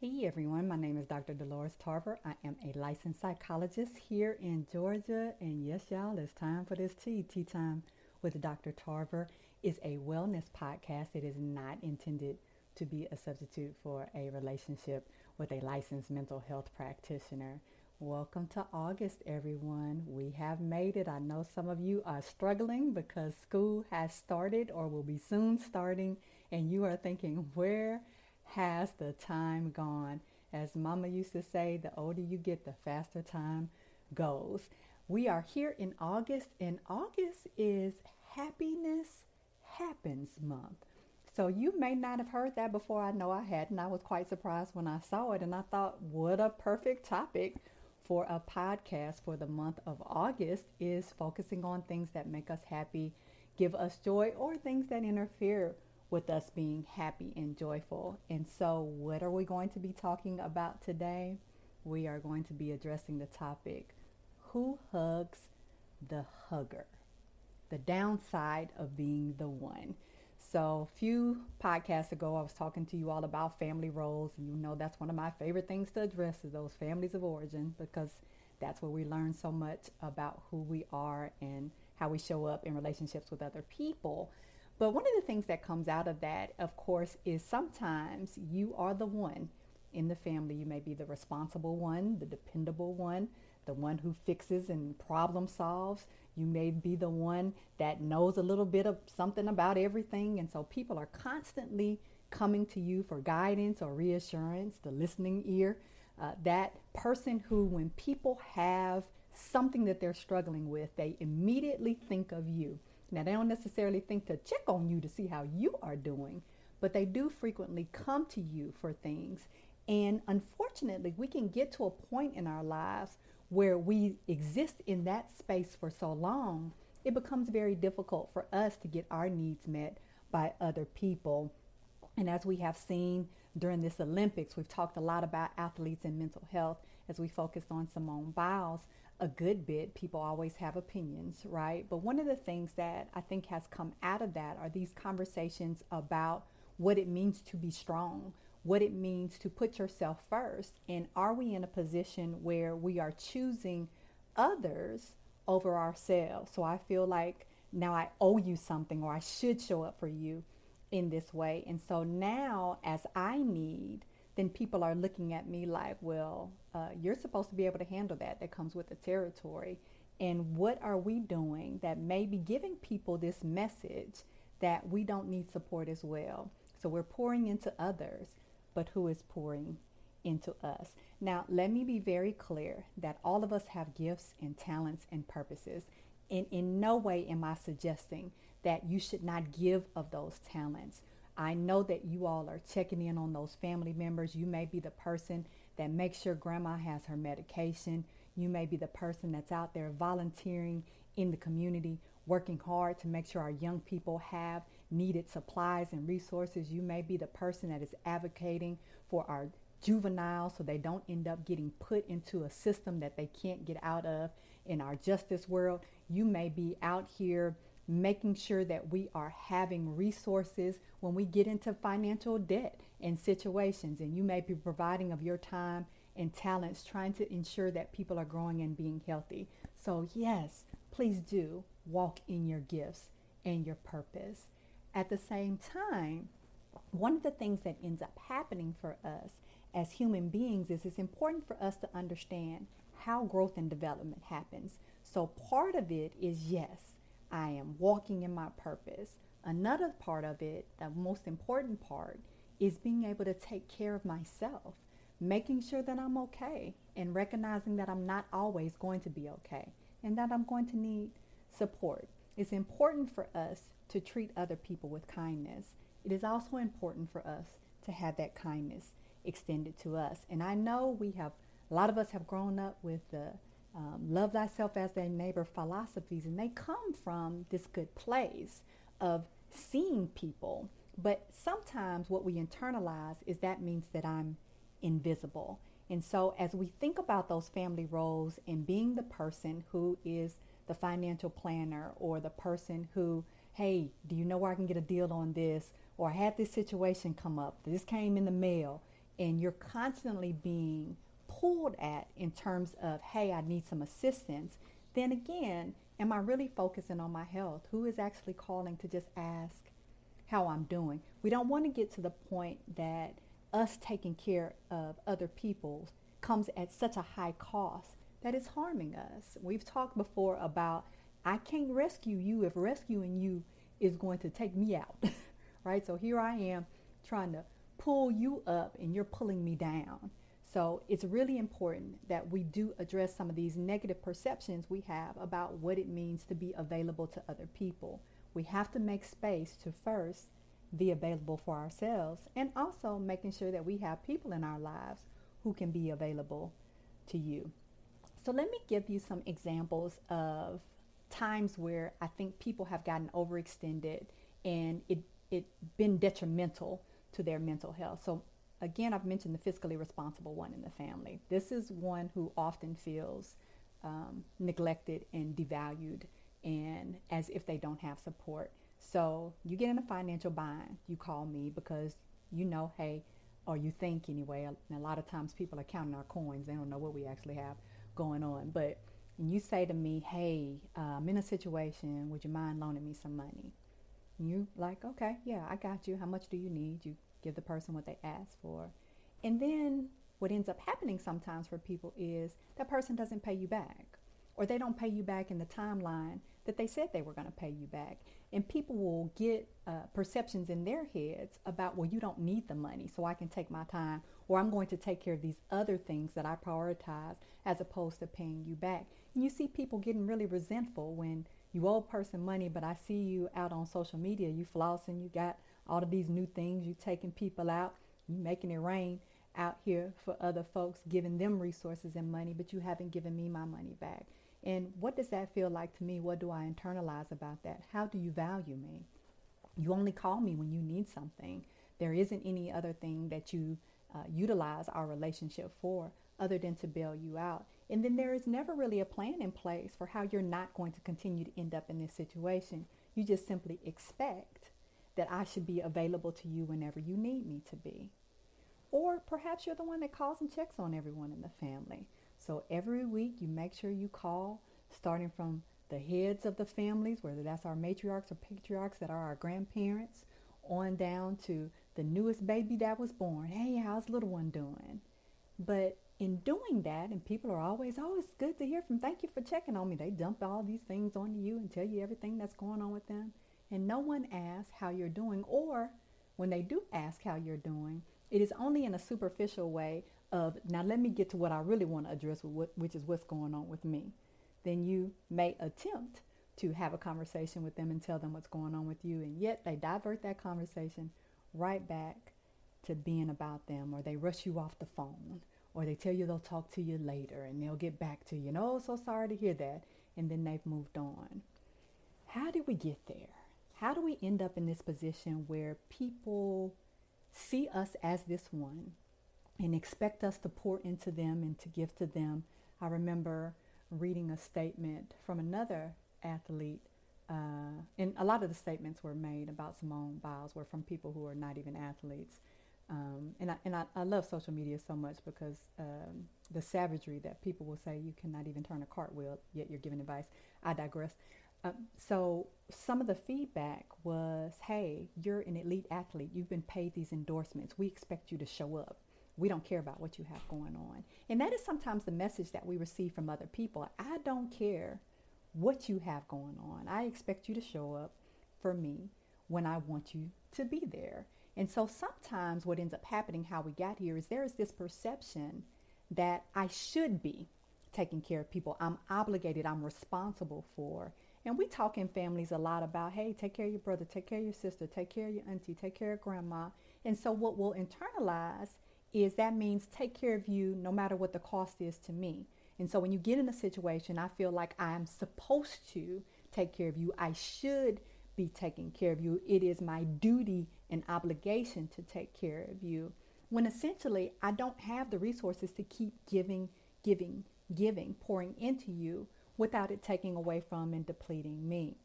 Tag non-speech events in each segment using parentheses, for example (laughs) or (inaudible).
Hey everyone, my name is Dr. Dolores Tarver. I am a licensed psychologist here in Georgia. And yes, y'all, it's time for this tea. Tea Time with Dr. Tarver is a wellness podcast. It is not intended to be a substitute for a relationship with a licensed mental health practitioner. Welcome to August, everyone. We have made it. I know some of you are struggling because school has started or will be soon starting, and you are thinking, where has the time gone? As Mama used to say, the older you get, the faster time goes. We are here in August, and August is Happiness Happens Month. So you may not have heard that before. I know I hadn't. I was quite surprised when I saw it, and I thought, what a perfect topic for a podcast for the month of August is focusing on things that make us happy, give us joy, or things that interfere with us being happy and joyful. And so, what are we going to be talking about today? We are going to be addressing the topic Who hugs the hugger? The downside of being the one. So, a few podcasts ago, I was talking to you all about family roles, and you know that's one of my favorite things to address is those families of origin because that's where we learn so much about who we are and how we show up in relationships with other people. But one of the things that comes out of that, of course, is sometimes you are the one in the family. You may be the responsible one, the dependable one, the one who fixes and problem solves. You may be the one that knows a little bit of something about everything. And so people are constantly coming to you for guidance or reassurance, the listening ear. Uh, that person who, when people have something that they're struggling with, they immediately think of you. Now, they don't necessarily think to check on you to see how you are doing, but they do frequently come to you for things. And unfortunately, we can get to a point in our lives where we exist in that space for so long, it becomes very difficult for us to get our needs met by other people. And as we have seen during this Olympics, we've talked a lot about athletes and mental health as we focused on Simone Biles a good bit. People always have opinions, right? But one of the things that I think has come out of that are these conversations about what it means to be strong, what it means to put yourself first, and are we in a position where we are choosing others over ourselves? So I feel like now I owe you something or I should show up for you in this way. And so now, as I need, then people are looking at me like, well, uh, you're supposed to be able to handle that. That comes with the territory. And what are we doing that may be giving people this message that we don't need support as well? So we're pouring into others, but who is pouring into us? Now, let me be very clear that all of us have gifts and talents and purposes. And in no way am I suggesting that you should not give of those talents I know that you all are checking in on those family members. You may be the person that makes sure grandma has her medication. You may be the person that's out there volunteering in the community, working hard to make sure our young people have needed supplies and resources. You may be the person that is advocating for our juveniles so they don't end up getting put into a system that they can't get out of in our justice world. You may be out here making sure that we are having resources when we get into financial debt and situations. And you may be providing of your time and talents, trying to ensure that people are growing and being healthy. So, yes, please do walk in your gifts and your purpose. At the same time, one of the things that ends up happening for us as human beings is it's important for us to understand how growth and development happens. So, part of it is yes, I am walking in my purpose. Another part of it, the most important part, is being able to take care of myself, making sure that I'm okay, and recognizing that I'm not always going to be okay and that I'm going to need support. It's important for us to treat other people with kindness. It is also important for us to have that kindness extended to us. And I know we have, a lot of us have grown up with the um, love thyself as thy neighbor philosophies, and they come from this good place of seeing people. But sometimes what we internalize is that means that I'm invisible. And so, as we think about those family roles and being the person who is the financial planner or the person who, hey, do you know where I can get a deal on this? Or I had this situation come up, this came in the mail. and you're constantly being pulled at in terms of, hey, I need some assistance, then again, am I really focusing on my health? Who is actually calling to just ask how I'm doing? We don't want to get to the point that us taking care of other people comes at such a high cost that it's harming us. We've talked before about I can't rescue you if rescuing you is going to take me out, (laughs) right? So here I am trying to pull you up and you're pulling me down. So it's really important that we do address some of these negative perceptions we have about what it means to be available to other people. We have to make space to first be available for ourselves and also making sure that we have people in our lives who can be available to you. So let me give you some examples of times where I think people have gotten overextended and it it been detrimental to their mental health. So again, I've mentioned the fiscally responsible one in the family. This is one who often feels um, neglected and devalued and as if they don't have support. So you get in a financial bind, you call me because you know, hey, or you think anyway. And a lot of times people are counting our coins, they don't know what we actually have going on. But you say to me, hey, uh, I'm in a situation, would you mind loaning me some money? you like, okay, yeah, I got you. How much do you need? You give the person what they ask for. And then what ends up happening sometimes for people is that person doesn't pay you back or they don't pay you back in the timeline that they said they were going to pay you back. And people will get uh, perceptions in their heads about, well, you don't need the money, so I can take my time, or I'm going to take care of these other things that I prioritize as opposed to paying you back. And you see people getting really resentful when you owe a person money, but I see you out on social media, you flossing, you got all of these new things, you're taking people out, you making it rain out here for other folks, giving them resources and money, but you haven't given me my money back. And what does that feel like to me? What do I internalize about that? How do you value me? You only call me when you need something. There isn't any other thing that you uh, utilize our relationship for other than to bail you out. And then there is never really a plan in place for how you're not going to continue to end up in this situation. You just simply expect that I should be available to you whenever you need me to be. Or perhaps you're the one that calls and checks on everyone in the family. So every week you make sure you call, starting from the heads of the families, whether that's our matriarchs or patriarchs that are our grandparents, on down to the newest baby that was born. Hey, how's little one doing? But in doing that, and people are always, oh, it's good to hear from, thank you for checking on me. They dump all these things onto you and tell you everything that's going on with them and no one asks how you're doing, or when they do ask how you're doing, it is only in a superficial way of, now let me get to what I really want to address, which is what's going on with me. Then you may attempt to have a conversation with them and tell them what's going on with you, and yet they divert that conversation right back to being about them, or they rush you off the phone, or they tell you they'll talk to you later and they'll get back to you. And oh, so sorry to hear that. And then they've moved on. How did we get there? How do we end up in this position where people see us as this one and expect us to pour into them and to give to them? I remember reading a statement from another athlete, uh, and a lot of the statements were made about Simone Biles were from people who are not even athletes. Um, and I, and I, I, love social media so much because um, the savagery that people will say you cannot even turn a cartwheel, yet you're giving advice. I digress. Uh, so some of the feedback was, hey, you're an elite athlete. You've been paid these endorsements. We expect you to show up. We don't care about what you have going on. And that is sometimes the message that we receive from other people. I don't care what you have going on. I expect you to show up for me when I want you to be there. And so sometimes what ends up happening, how we got here, is there is this perception that I should be taking care of people. I'm obligated, I'm responsible for. And we talk in families a lot about, hey, take care of your brother, take care of your sister, take care of your auntie, take care of grandma. And so what we'll internalize is that means take care of you no matter what the cost is to me. And so when you get in a situation, I feel like I'm supposed to take care of you. I should be taking care of you. It is my duty and obligation to take care of you. When essentially I don't have the resources to keep giving, giving, giving, pouring into you without it taking away from and depleting me.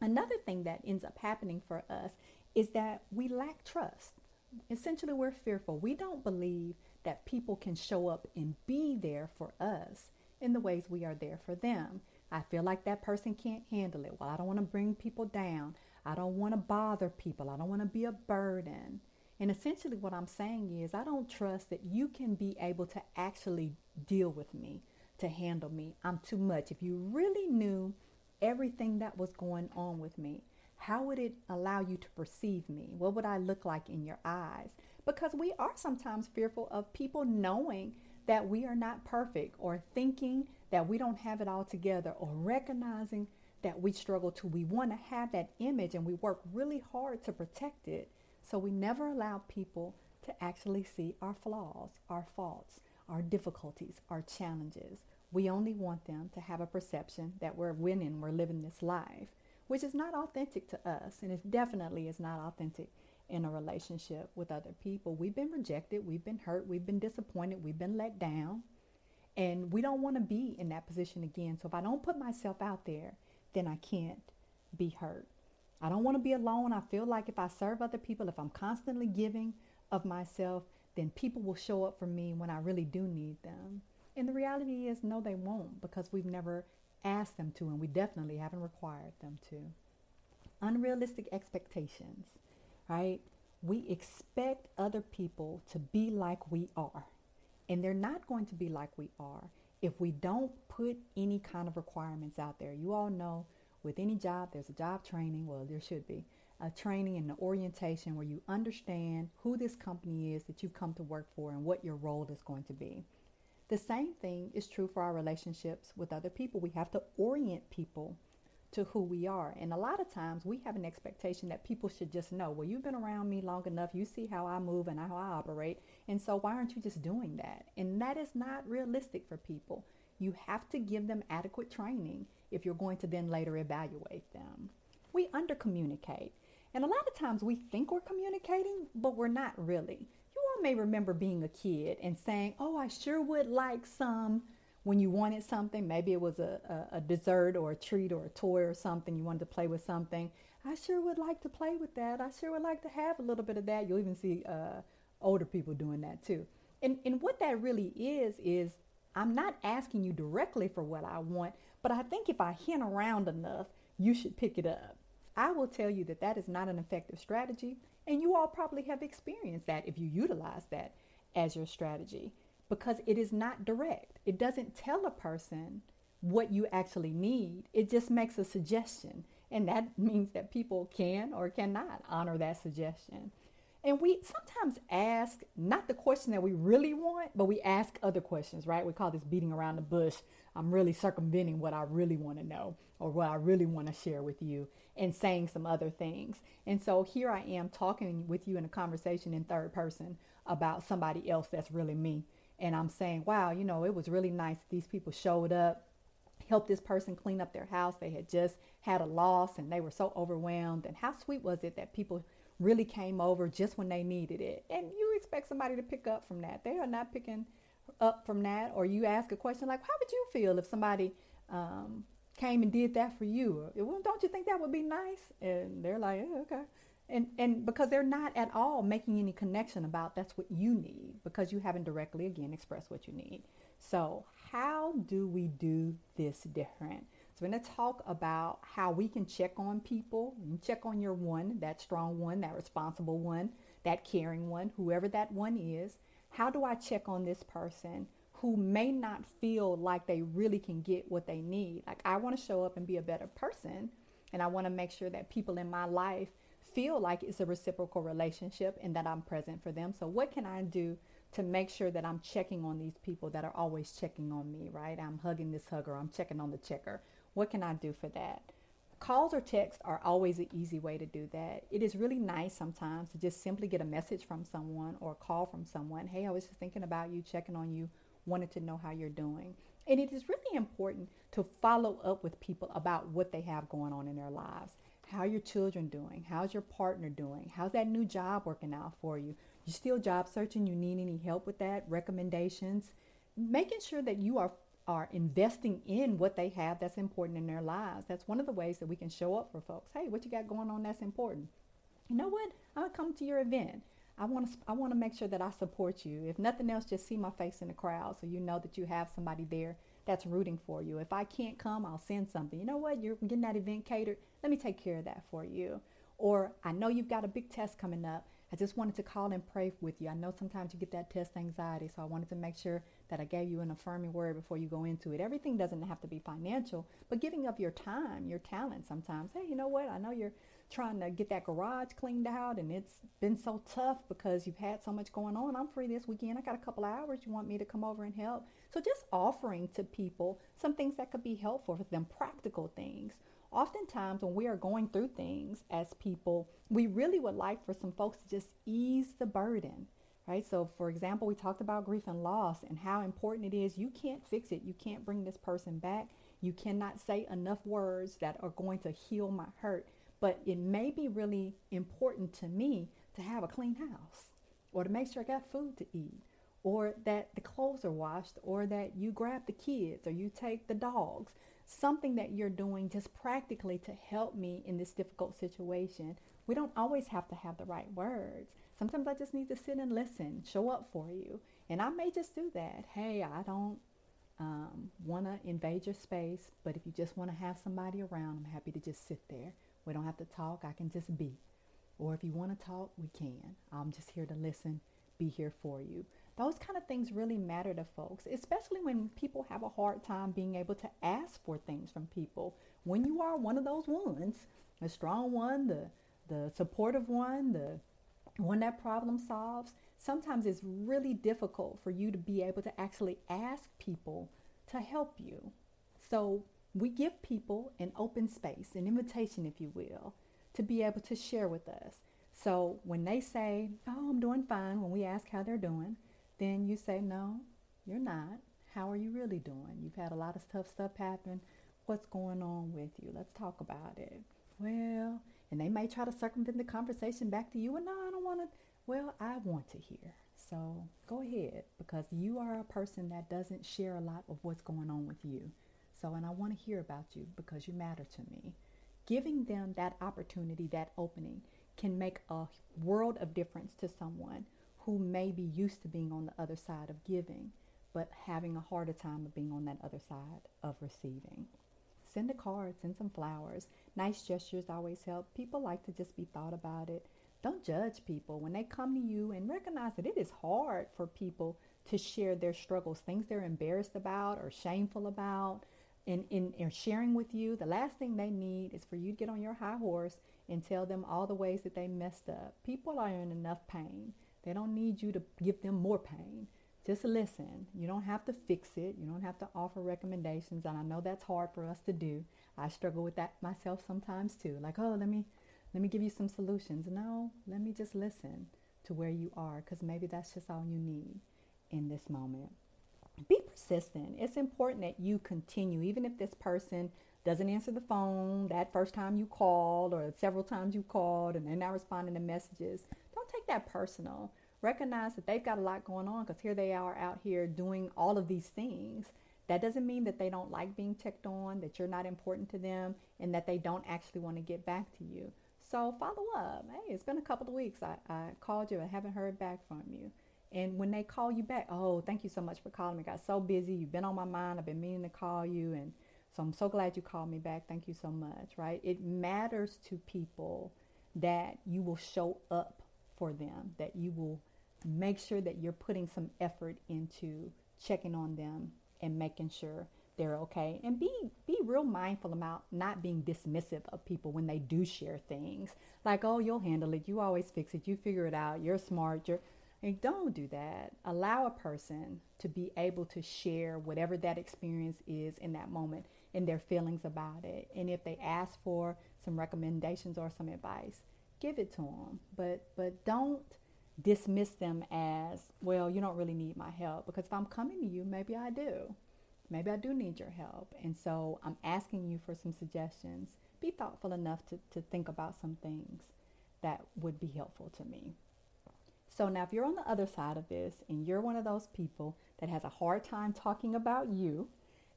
Another thing that ends up happening for us is that we lack trust. Essentially, we're fearful. We don't believe that people can show up and be there for us in the ways we are there for them. I feel like that person can't handle it. Well, I don't want to bring people down. I don't want to bother people. I don't want to be a burden. And essentially, what I'm saying is, I don't trust that you can be able to actually deal with me, to handle me. I'm too much. If you really knew everything that was going on with me, how would it allow you to perceive me? What would I look like in your eyes? Because we are sometimes fearful of people knowing that we are not perfect or thinking that we don't have it all together or recognizing that we struggle to. We want to have that image and we work really hard to protect it. So we never allow people to actually see our flaws, our faults, our difficulties, our challenges. We only want them to have a perception that we're winning, we're living this life, which is not authentic to us. And it definitely is not authentic in a relationship with other people. We've been rejected, we've been hurt, we've been disappointed, we've been let down. And we don't want to be in that position again. So if I don't put myself out there, then I can't be hurt. I don't want to be alone. I feel like if I serve other people, if I'm constantly giving of myself, then people will show up for me when I really do need them. And the reality is, no, they won't because we've never asked them to, and we definitely haven't required them to. Unrealistic expectations, right? We expect other people to be like we are, and they're not going to be like we are if we don't put any kind of requirements out there. You all know with any job, there's a job training. Well, there should be a training and an orientation where you understand who this company is that you've come to work for and what your role is going to be. The same thing is true for our relationships with other people. We have to orient people to who we are. And a lot of times we have an expectation that people should just know, well, you've been around me long enough. You see how I move and how I operate. And so why aren't you just doing that? And that is not realistic for people. You have to give them adequate training if you're going to then later evaluate them. We under communicate. And a lot of times we think we're communicating, but we're not really. May remember being a kid and saying, Oh, I sure would like some when you wanted something. Maybe it was a, a, a dessert or a treat or a toy or something. You wanted to play with something. I sure would like to play with that. I sure would like to have a little bit of that. You'll even see uh, older people doing that too. And, and what that really is, is I'm not asking you directly for what I want, but I think if I hint around enough, you should pick it up. I will tell you that that is not an effective strategy, and you all probably have experienced that if you utilize that as your strategy because it is not direct. It doesn't tell a person what you actually need, it just makes a suggestion, and that (laughs) means that people can or cannot honor that suggestion. And we sometimes ask not the question that we really want, but we ask other questions, right? We call this beating around the bush. I'm really circumventing what I really want to know or what I really want to share with you and saying some other things. And so here I am talking with you in a conversation in third person about somebody else that's really me. And I'm saying, wow, you know, it was really nice these people showed up, helped this person clean up their house. They had just had a loss and they were so overwhelmed. And how sweet was it that people really came over just when they needed it. And you expect somebody to pick up from that. They are not picking up from that. Or you ask a question like, how would you feel if somebody um, came and did that for you? Well, don't you think that would be nice? And they're like, okay. And, and because they're not at all making any connection about that's what you need because you haven't directly again expressed what you need. So how do we do this different? So, we're going to talk about how we can check on people check on your one, that strong one, that responsible one, that caring one, whoever that one is. How do I check on this person who may not feel like they really can get what they need? Like, I want to show up and be a better person, and I want to make sure that people in my life feel like it's a reciprocal relationship and that I'm present for them. So, what can I do to make sure that I'm checking on these people that are always checking on me, right? I'm hugging this hugger, I'm checking on the checker. What can I do for that? Calls or texts are always an easy way to do that. It is really nice sometimes to just simply get a message from someone or a call from someone. Hey, I was just thinking about you, checking on you, wanted to know how you're doing. And it is really important to follow up with people about what they have going on in their lives. How are your children doing? How's your partner doing? How's that new job working out for you? You still job searching? You need any help with that? Recommendations? Making sure that you are are investing in what they have that's important in their lives. That's one of the ways that we can show up for folks. Hey, what you got going on that's important? You know what? I'm gonna come to your event. I want to I want to make sure that I support you. If nothing else, just see my face in the crowd so you know that you have somebody there that's rooting for you. If I can't come, I'll send something. You know what? You're getting that event catered. Let me take care of that for you. Or I know you've got a big test coming up. I just wanted to call and pray with you. I know sometimes you get that test anxiety, so I wanted to make sure that I gave you an affirming word before you go into it. Everything doesn't have to be financial, but giving up your time, your talent sometimes. Hey, you know what? I know you're trying to get that garage cleaned out and it's been so tough because you've had so much going on. I'm free this weekend. I got a couple hours. You want me to come over and help? So just offering to people some things that could be helpful for them, practical things. Oftentimes, when we are going through things as people, we really would like for some folks to just ease the burden right? So, for example, we talked about grief and loss and how important it is. You can't fix it. You can't bring this person back. You cannot say enough words that are going to heal my hurt. But it may be really important to me to have a clean house or to make sure I got food to eat or that the clothes are washed or that you grab the kids or you take the dogs. Something that you're doing just practically to help me in this difficult situation. We don't always have to have the right words. Sometimes I just need to sit and listen, show up for you. And I may just do that. Hey, I don't um, want to invade your space, but if you just want to have somebody around, I'm happy to just sit there we don't have to talk. I can just be. Or if you want to talk, we can. I'm just here to listen, be here for you. Those kind of things really matter to folks, especially when people have a hard time being able to ask for things from people. When you are one of those ones, the strong one, the the supportive one, the one that problem solves, sometimes it's really difficult for you to be able to actually ask people to help you. So we give people an open space, an invitation, if you will, to be able to share with us. So when they say, Oh, I'm doing fine, when we ask how they're doing, then you say, No, you're not. How are you really doing? You've had a lot of tough stuff happen. What's going on with you? Let's talk about it. Well, and they may try to circumvent the conversation back to you. And no, I don't want to. Well, I want to hear. So go ahead because you are a person that doesn't share a lot of what's going on with you. So, and I want to hear about you because you matter to me. Giving them that opportunity, that opening, can make a world of difference to someone who may be used to being on the other side of giving, but having a harder time of being on that other side of receiving. Send a card, send some flowers. Nice gestures always help. People like to just be thought about it. Don't judge people when they come to you and recognize that it is hard for people to share their struggles, things they're embarrassed about or shameful about in, in, in sharing with you, the last thing they need is for you to get on your high horse and tell them all the ways that they messed up. People are in enough pain. They don't need you to give them more pain. Just listen. You don't have to fix it. You don't have to offer recommendations. And I know that's hard for us to do. I struggle with that myself sometimes too. Like, oh, let me let me give you some solutions. No, let me just listen to where you are because maybe that's just all you need in this moment be persistent. It's important that you continue, even if this person doesn't answer the phone that first time you called or several times you called and they're not responding to messages. Don't take that personal. Recognize that they've got a lot going on because here they are out here doing all of these things. That doesn't mean that they don't like being checked on, that you're not important to them, and that they don't actually want to get back to you. So follow up. Hey, it's been a couple of weeks. I, I called you. I haven't heard back from you. And when they call you back, oh, thank you so much for calling me. I got so busy. You've been on my mind. I've been meaning to call you. And so I'm so glad you called me back. Thank you so much, right? It matters to people that you will show up for them, that you will make sure that you're putting some effort into checking on them and making sure they're okay and be be real mindful about not being dismissive of people when they do share things like oh you'll handle it you always fix it you figure it out you're smart you're and don't do that. Allow a person to be able to share whatever that experience is in that moment and their feelings about it. And if they ask for some recommendations or some advice, give it to them. But but don't dismiss them as, well, you don't really need my help because if I'm coming to you, maybe I do. Maybe I do need your help. And so I'm asking you for some suggestions. Be thoughtful enough to, to think about some things that would be helpful to me. So now if you're on the other side of this and you're one of those people that has a hard time talking about you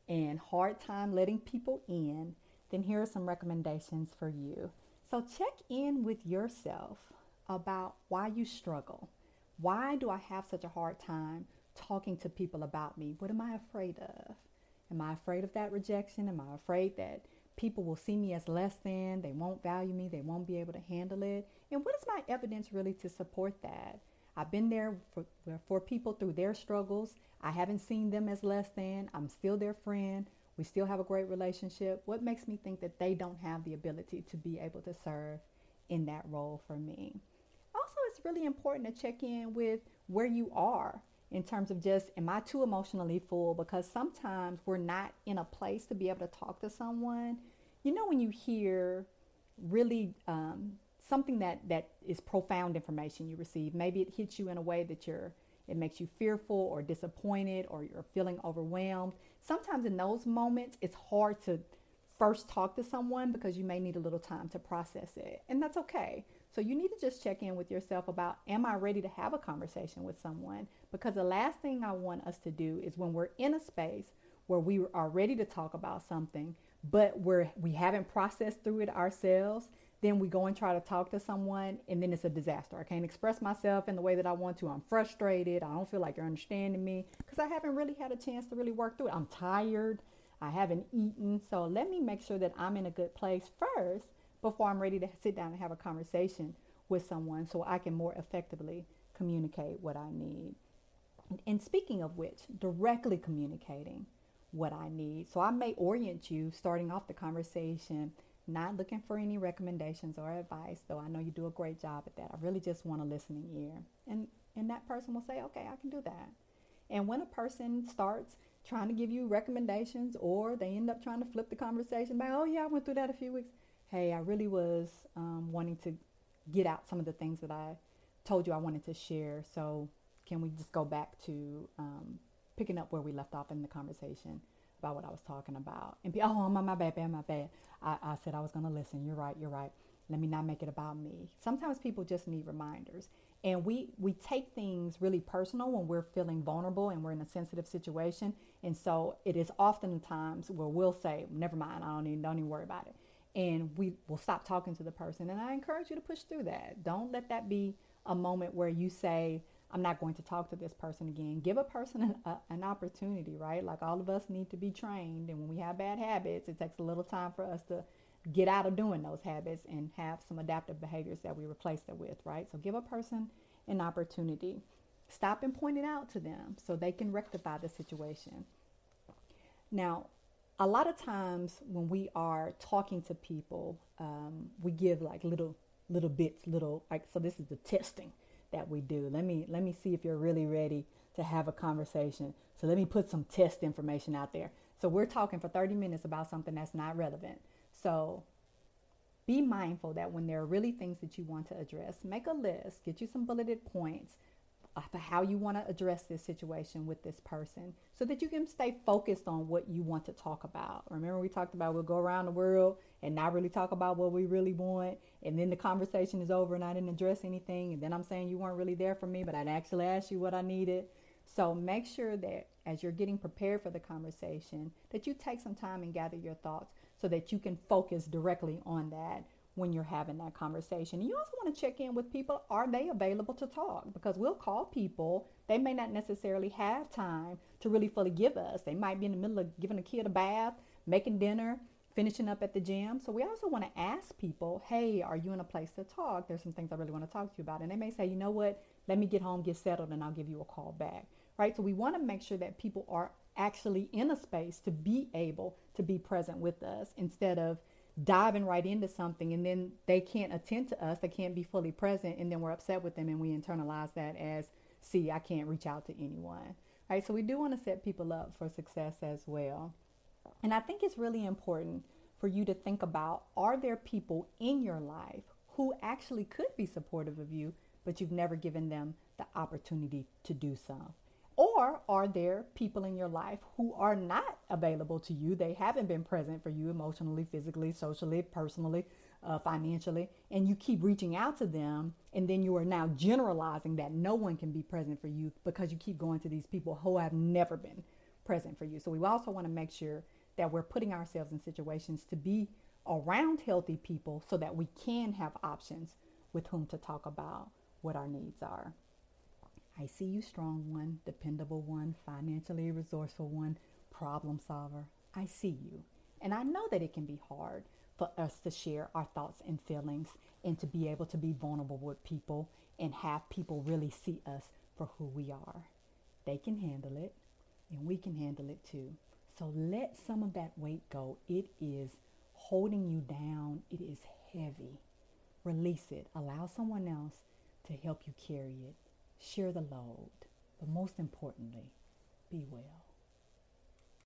and hard time letting people in, then here are some recommendations for you. So check in with yourself about why you struggle. Why do I have such a hard time talking to people about me? What am I afraid of? Am I afraid of that rejection? Am I afraid that people will see me as less than? They won't value me. They won't be able to handle it. And what is my evidence really to support that? I've been there for, for people through their struggles. I haven't seen them as less than. I'm still their friend. We still have a great relationship. What makes me think that they don't have the ability to be able to serve in that role for me? Also, it's really important to check in with where you are in terms of just, am I too emotionally full? Because sometimes we're not in a place to be able to talk to someone. You know, when you hear really um, something that, that is profound information you receive, maybe it hits you in a way that you're it makes you fearful or disappointed or you're feeling overwhelmed. Sometimes in those moments, it's hard to first talk to someone because you may need a little time to process it. And that's okay. So you need to just check in with yourself about am I ready to have a conversation with someone? Because the last thing I want us to do is when we're in a space where we are ready to talk about something, but we're we haven't processed through it ourselves, then we go and try to talk to someone and then it's a disaster. I can't express myself in the way that I want to. I'm frustrated. I don't feel like you're understanding me because I haven't really had a chance to really work through it. I'm tired. I haven't eaten. So let me make sure that I'm in a good place first before I'm ready to sit down and have a conversation with someone so I can more effectively communicate what I need. And speaking of which, directly communicating what I need. So I may orient you starting off the conversation, not looking for any recommendations or advice, though I know you do a great job at that. I really just want a listening ear. And and that person will say, "Okay, I can do that." And when a person starts trying to give you recommendations or they end up trying to flip the conversation by, "Oh yeah, I went through that a few weeks." Hey, I really was um, wanting to get out some of the things that I told you I wanted to share. So can we just go back to um, picking up where we left off in the conversation about what I was talking about? And be, oh, my, my bad, bad, my bad. I, I said I was going to listen. You're right. You're right. Let me not make it about me. Sometimes people just need reminders. And we, we take things really personal when we're feeling vulnerable and we're in a sensitive situation. And so it is often times where we'll say, never mind, I don't even, don't even worry about it and we will stop talking to the person. And I encourage you to push through that. Don't let that be a moment where you say, I'm not going to talk to this person again. Give a person an, a, an opportunity, right? Like all of us need to be trained. And when we have bad habits, it takes a little time for us to get out of doing those habits and have some adaptive behaviors that we replace them with, right? So give a person an opportunity. Stop and point it out to them so they can rectify the situation. Now, a lot of times when we are talking to people, um, we give like little little bits, little like so. This is the testing that we do. Let me let me see if you're really ready to have a conversation. So let me put some test information out there. So we're talking for 30 minutes about something that's not relevant. So be mindful that when there are really things that you want to address, make a list, get you some bulleted points, how you want to address this situation with this person so that you can stay focused on what you want to talk about. Remember, we talked about we'll go around the world and not really talk about what we really want. And then the conversation is over and I didn't address anything. And then I'm saying you weren't really there for me, but I'd actually asked you what I needed. So make sure that as you're getting prepared for the conversation, that you take some time and gather your thoughts so that you can focus directly on that when you're having that conversation. You also want to check in with people. Are they available to talk? Because we'll call people. They may not necessarily have time to really fully give us. They might be in the middle of giving a kid a bath, making dinner, finishing up at the gym. So we also want to ask people, hey, are you in a place to talk? There's some things I really want to talk to you about. And they may say, you know what? Let me get home, get settled, and I'll give you a call back. Right? So we want to make sure that people are actually in a space to be able to be present with us instead of diving right into something and then they can't attend to us, they can't be fully present, and then we're upset with them and we internalize that as, see, I can't reach out to anyone. Right? So we do want to set people up for success as well. And I think it's really important for you to think about are there people in your life who actually could be supportive of you, but you've never given them the opportunity to do so? Or are there people in your life who are not available to you? They haven't been present for you emotionally, physically, socially, personally, uh, financially, and you keep reaching out to them, and then you are now generalizing that no one can be present for you because you keep going to these people who have never been present for you. So we also want to make sure that we're putting ourselves in situations to be around healthy people so that we can have options with whom to talk about what our needs are. I see you strong one, dependable one, financially resourceful one, problem solver. I see you. And I know that it can be hard for us to share our thoughts and feelings and to be able to be vulnerable with people and have people really see us for who we are. They can handle it and we can handle it too. So let some of that weight go. It is holding you down, it is heavy. Release it. Allow someone else to help you carry it. Share the load. But most importantly, be well.